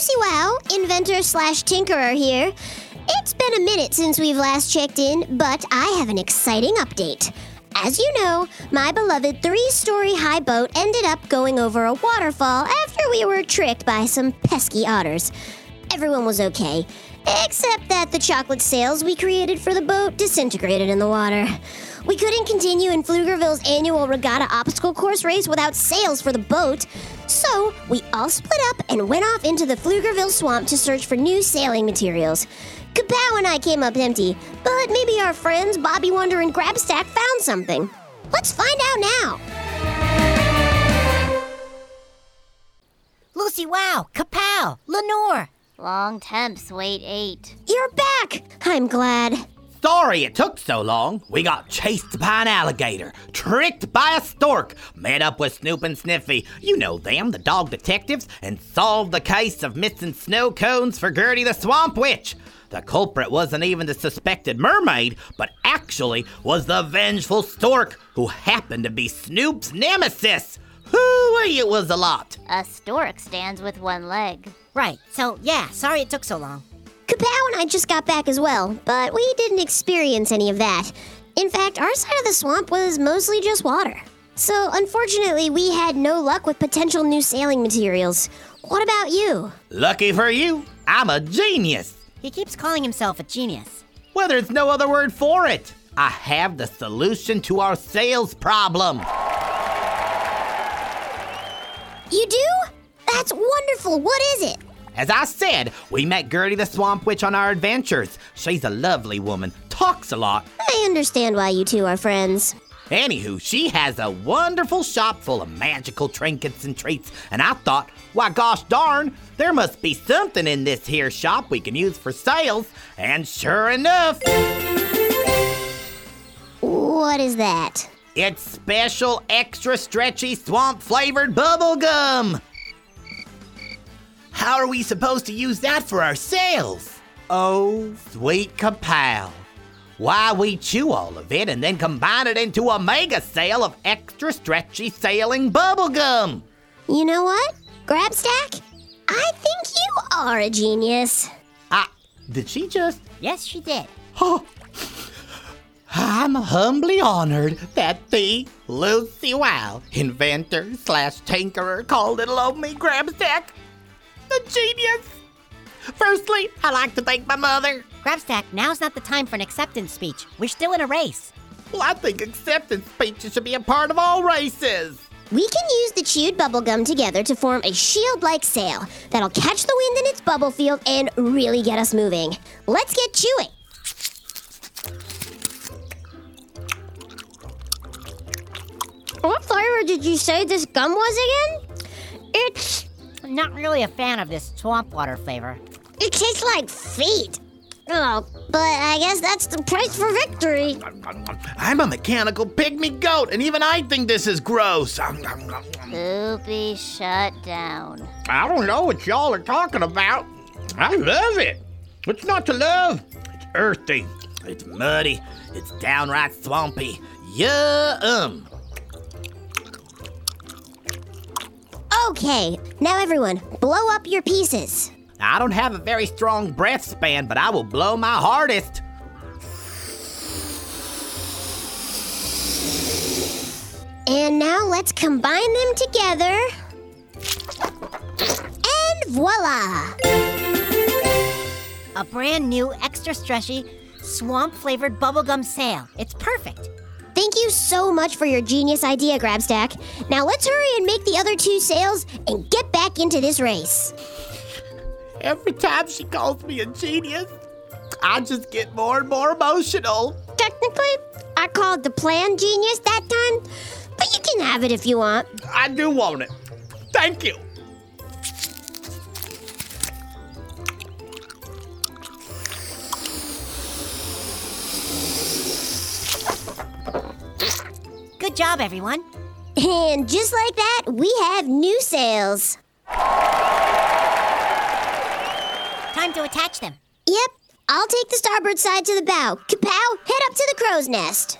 Lucy Wow, inventor slash tinkerer here. It's been a minute since we've last checked in, but I have an exciting update. As you know, my beloved three story high boat ended up going over a waterfall after we were tricked by some pesky otters. Everyone was okay, except that the chocolate sails we created for the boat disintegrated in the water. We couldn't continue in Pflugerville's annual regatta obstacle course race without sails for the boat, so we all split up and went off into the Pflugerville swamp to search for new sailing materials. Kapow and I came up empty, but maybe our friends Bobby Wonder and Grabstack found something. Let's find out now. Lucy Wow, Kapow, Lenore. Long temps, wait eight. You're back! I'm glad. Sorry it took so long. We got chased by an alligator, tricked by a stork, met up with Snoop and Sniffy, you know them, the dog detectives, and solved the case of missing snow cones for Gertie the Swamp Witch. The culprit wasn't even the suspected mermaid, but actually was the vengeful stork who happened to be Snoop's nemesis. Hooey, it was a lot. A stork stands with one leg. Right, so yeah, sorry it took so long. Kapow and I just got back as well, but we didn't experience any of that. In fact, our side of the swamp was mostly just water. So, unfortunately, we had no luck with potential new sailing materials. What about you? Lucky for you, I'm a genius. He keeps calling himself a genius. Well, there's no other word for it. I have the solution to our sails problem. You do? That's wonderful. What is it? As I said, we met Gertie the Swamp Witch on our adventures. She's a lovely woman, talks a lot. I understand why you two are friends. Anywho, she has a wonderful shop full of magical trinkets and treats, and I thought, why gosh darn, there must be something in this here shop we can use for sails. And sure enough, What is that? it's special extra stretchy swamp flavored bubble gum. How are we supposed to use that for our sails? Oh, sweet kapow. Why, we chew all of it and then combine it into a mega sail of extra stretchy sailing bubblegum. You know what? Grabstack? I think you are a genius. Ah, did she just? Yes, she did. Oh, I'm humbly honored that the Lucy Wow, inventor slash tinkerer, called little old me Grabstack a genius. Firstly, I'd like to thank my mother. Grabstack, now's not the time for an acceptance speech. We're still in a race. Well, I think acceptance speeches should be a part of all races. We can use the chewed bubblegum together to form a shield like sail that'll catch the wind in its bubble field and really get us moving. Let's get chewing. What flavor did you say this gum was again? It's. I'm not really a fan of this swamp water flavor. It tastes like feet. Oh, but I guess that's the price for victory. I'm a mechanical pygmy goat, and even I think this is gross. Poopy shut down. I don't know what y'all are talking about. I love it. What's not to love? It's earthy. It's muddy. It's downright swampy. Yum. Okay, now everyone, blow up your pieces. I don't have a very strong breath span, but I will blow my hardest. And now let's combine them together. And voila! A brand new, extra stretchy, swamp flavored bubblegum sail. It's perfect. Thank you so much for your genius idea, Grabstack. Now let's hurry and make the other two sails and get back into this race. Every time she calls me a genius, I just get more and more emotional. Technically, I called the plan genius that time, but you can have it if you want. I do want it. Thank you. Good job, everyone. And just like that, we have new sails. Time to attach them. Yep, I'll take the starboard side to the bow. Kapow, head up to the crow's nest.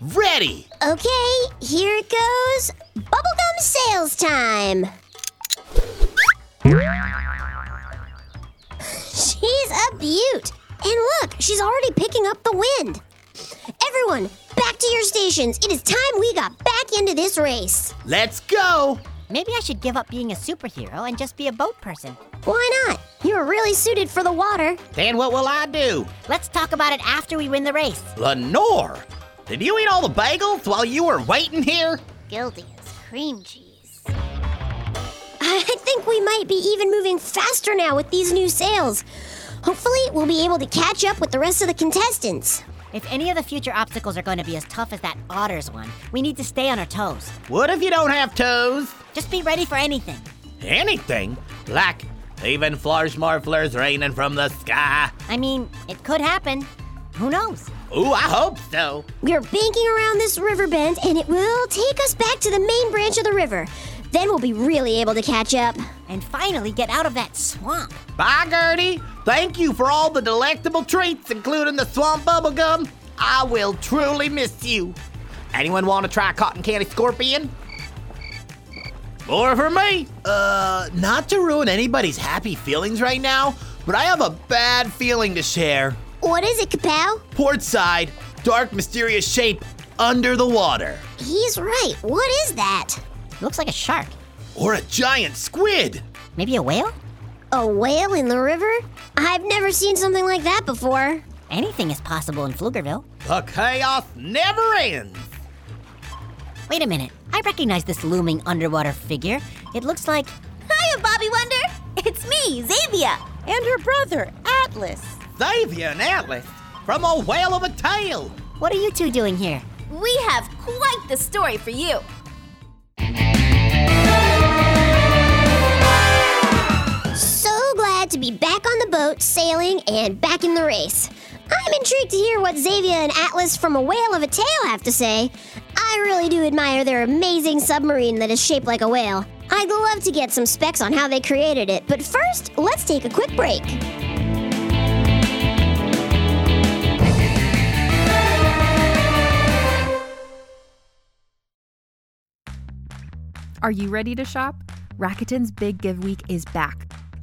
Ready! Okay, here it goes. Bubblegum sails time. Hmm? She's a beaut. And look, she's already picking up the wind. Everyone, back to your stations. It is time we got back into this race. Let's go! Maybe I should give up being a superhero and just be a boat person. Why not? You're really suited for the water. Then what will I do? Let's talk about it after we win the race. Lenore! Did you eat all the bagels while you were waiting here? Guilty as cream cheese. I think we might be even moving faster now with these new sails. Hopefully, we'll be able to catch up with the rest of the contestants. If any of the future obstacles are going to be as tough as that otters one, we need to stay on our toes. What if you don't have toes? Just be ready for anything. Anything? Like even Flarsh Marflers raining from the sky? I mean, it could happen. Who knows? Ooh, I hope so. We're banking around this river bend, and it will take us back to the main branch of the river. Then we'll be really able to catch up. And finally get out of that swamp. Bye, Gertie. Thank you for all the delectable treats, including the swamp bubblegum. I will truly miss you. Anyone want to try cotton candy scorpion? More for me. Uh, not to ruin anybody's happy feelings right now, but I have a bad feeling to share. What is it, Kapow? Port side, dark mysterious shape under the water. He's right. What is that? Looks like a shark. Or a giant squid. Maybe a whale? A whale in the river? I've never seen something like that before. Anything is possible in Pflugerville. The chaos never ends. Wait a minute. I recognize this looming underwater figure. It looks like. Hiya, Bobby Wonder! It's me, Xavier! And her brother, Atlas. Xavier and Atlas from a whale of a tale. What are you two doing here? We have quite the story for you. Glad to be back on the boat, sailing, and back in the race. I'm intrigued to hear what Xavier and Atlas from A Whale of a Tale have to say. I really do admire their amazing submarine that is shaped like a whale. I'd love to get some specs on how they created it, but first, let's take a quick break. Are you ready to shop? Rakuten's Big Give Week is back.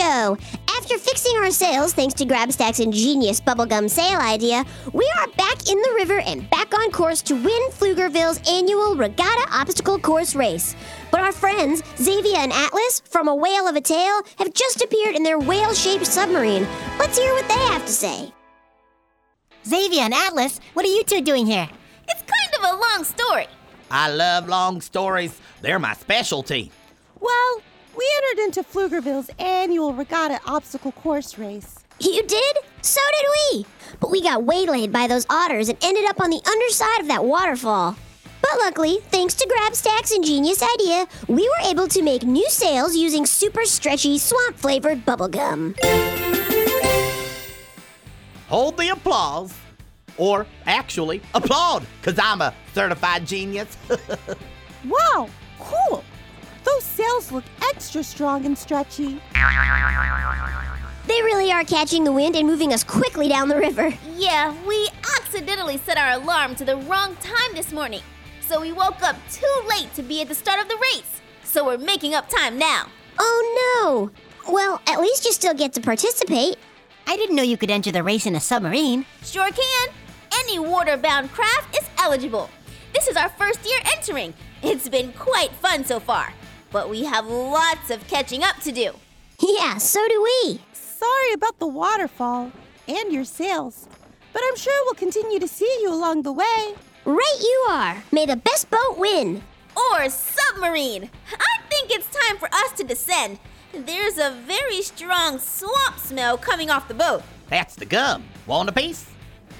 Show. After fixing our sails thanks to Grabstack's ingenious bubblegum sail idea, we are back in the river and back on course to win Pflugerville's annual Regatta Obstacle Course race. But our friends, Xavier and Atlas, from A Whale of a Tale, have just appeared in their whale shaped submarine. Let's hear what they have to say. Xavier and Atlas, what are you two doing here? It's kind of a long story. I love long stories. They're my specialty. Well, we entered into Pflugerville's annual regatta obstacle course race. You did? So did we. But we got waylaid by those otters and ended up on the underside of that waterfall. But luckily, thanks to Grabstack's ingenious idea, we were able to make new sails using super stretchy, swamp flavored bubblegum. Hold the applause. Or actually, applaud, because I'm a certified genius. Wow, cool! Those sails look extra strong and stretchy. They really are catching the wind and moving us quickly down the river. Yeah, we accidentally set our alarm to the wrong time this morning. So we woke up too late to be at the start of the race. So we're making up time now. Oh no! Well, at least you still get to participate. I didn't know you could enter the race in a submarine. Sure can. Any water-bound craft is eligible. This is our first year entering. It's been quite fun so far, but we have lots of catching up to do. Yeah, so do we. Sorry about the waterfall and your sails, but I'm sure we'll continue to see you along the way. Right you are. May the best boat win. Or submarine. I think it's time for us to descend. There's a very strong swamp smell coming off the boat. That's the gum. Want a piece?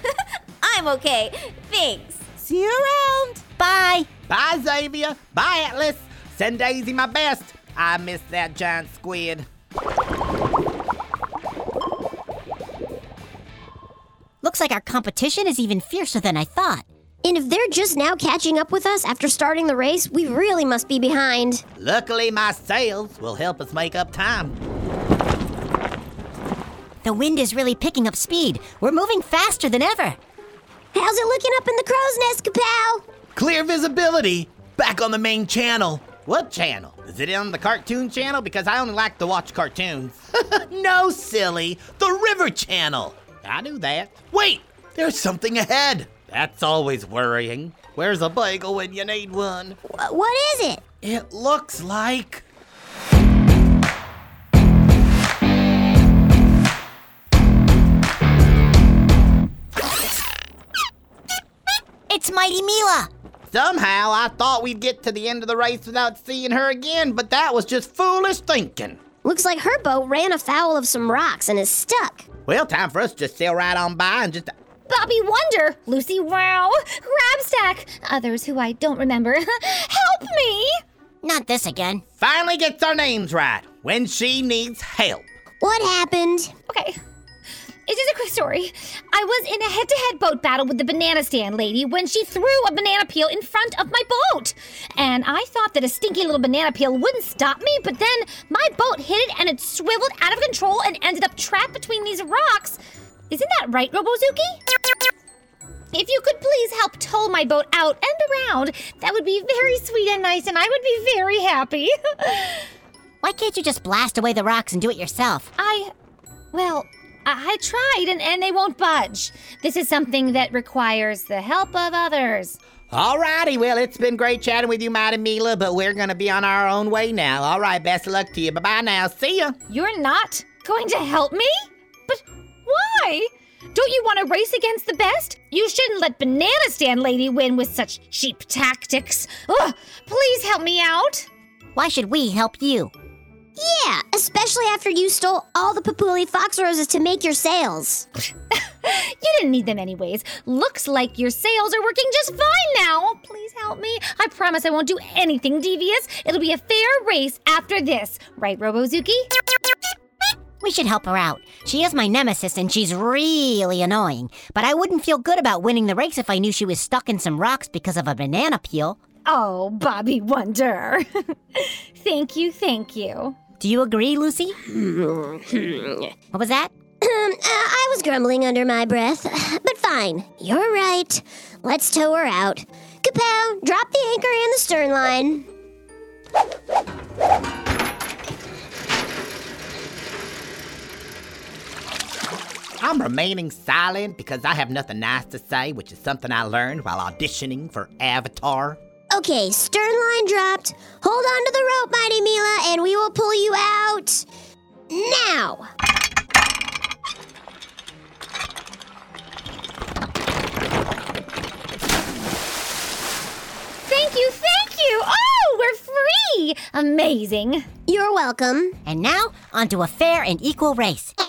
I'm okay. Thanks. See you around. Bye. Bye, Xavier. Bye, Atlas. Send Daisy my best. I miss that giant squid. Looks like our competition is even fiercer than I thought. And if they're just now catching up with us after starting the race, we really must be behind. Luckily, my sails will help us make up time. The wind is really picking up speed. We're moving faster than ever. How's it looking up in the crow's nest, Kapow? Clear visibility. Back on the main channel. What channel? Is it on the cartoon channel? Because I only like to watch cartoons. no, silly. The River Channel. I knew that. Wait, there's something ahead. That's always worrying. Where's a bagel when you need one? Wh- what is it? It looks like. It's Mighty Mila. Somehow I thought we'd get to the end of the race without seeing her again, but that was just foolish thinking. Looks like her boat ran afoul of some rocks and is stuck. Well, time for us to just sail right on by and just. Bobby Wonder, Lucy Wow, Grabstack, others who I don't remember. Help me! Not this again. Finally gets our names right when she needs help. What happened? Okay. It's just a quick story. I was in a head to head boat battle with the banana stand lady when she threw a banana peel in front of my boat. And I thought that a stinky little banana peel wouldn't stop me, but then my boat hit it and it swiveled out of control and ended up trapped between these rocks. Isn't that right, Robozuki? If you could please help tow my boat out and around, that would be very sweet and nice, and I would be very happy. Why can't you just blast away the rocks and do it yourself? I. Well, I I tried and, and they won't budge. This is something that requires the help of others. Alrighty, well, it's been great chatting with you, Mighty Mila, but we're gonna be on our own way now. All right, best of luck to you. Bye bye now. See ya. You're not going to help me? But why? Don't you want to race against the best? You shouldn't let Banana Stand Lady win with such cheap tactics. Ugh, please help me out. Why should we help you? Yeah, especially after you stole all the Papuli Fox Roses to make your sails. You didn't need them anyways. Looks like your sails are working just fine now. Please help me. I promise I won't do anything devious. It'll be a fair race after this. Right, Robozuki? We should help her out. She is my nemesis and she's really annoying. But I wouldn't feel good about winning the race if I knew she was stuck in some rocks because of a banana peel. Oh, Bobby Wonder. thank you, thank you. Do you agree, Lucy? what was that? Uh, I was grumbling under my breath, but fine. You're right. Let's tow her out. Kapow, drop the anchor and the stern line. I'm remaining silent because I have nothing nice to say, which is something I learned while auditioning for Avatar. Okay, stern line dropped. Hold on to the rope, Mighty Mila, and we will pull you out now. Thank you, thank you. Oh, we're free. Amazing. You're welcome. And now, onto a fair and equal race.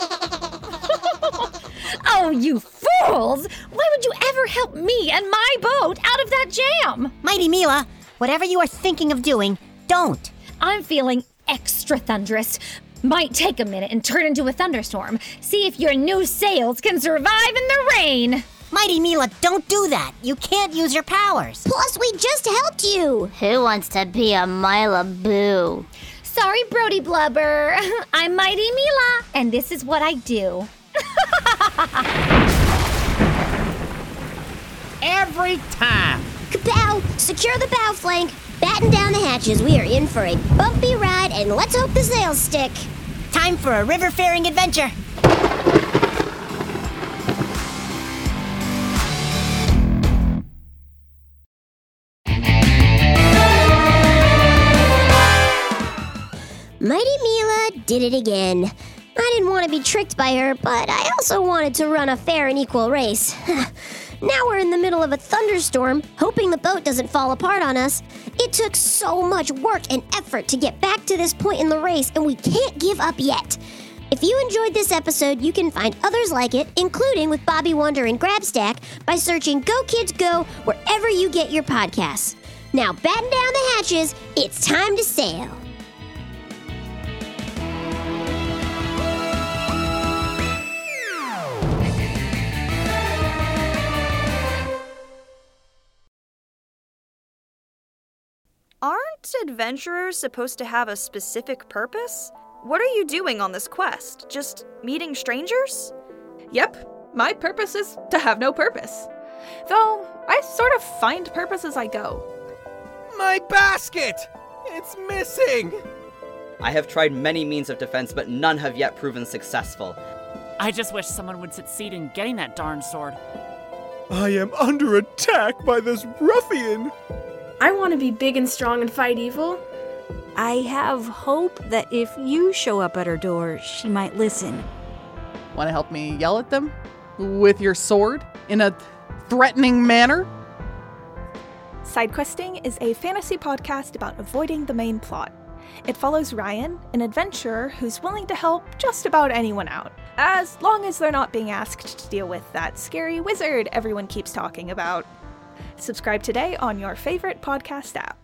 Oh, you fools! Why would you ever help me and my boat out of that jam? Mighty Mila, whatever you are thinking of doing, don't. I'm feeling extra thunderous. Might take a minute and turn into a thunderstorm. See if your new sails can survive in the rain. Mighty Mila, don't do that. You can't use your powers. Plus, we just helped you. Who wants to be a Mila Boo? Sorry, Brody Blubber. I'm Mighty Mila, and this is what I do. Every time. Kapow! Secure the bow flank. Batten down the hatches. We are in for a bumpy ride, and let's hope the sails stick. Time for a river faring adventure. Mighty Mila did it again. I didn't want to be tricked by her, but I also wanted to run a fair and equal race. now we're in the middle of a thunderstorm, hoping the boat doesn't fall apart on us. It took so much work and effort to get back to this point in the race, and we can't give up yet. If you enjoyed this episode, you can find others like it, including with Bobby Wonder and Grabstack, by searching Go Kids Go wherever you get your podcasts. Now, batten down the hatches, it's time to sail. Aren't adventurers supposed to have a specific purpose? What are you doing on this quest? Just meeting strangers? Yep, my purpose is to have no purpose. Though, I sort of find purpose as I go. My basket! It's missing! I have tried many means of defense, but none have yet proven successful. I just wish someone would succeed in getting that darn sword. I am under attack by this ruffian! I want to be big and strong and fight evil. I have hope that if you show up at her door, she might listen. Want to help me yell at them? With your sword? In a threatening manner? Sidequesting is a fantasy podcast about avoiding the main plot. It follows Ryan, an adventurer who's willing to help just about anyone out, as long as they're not being asked to deal with that scary wizard everyone keeps talking about. Subscribe today on your favorite podcast app.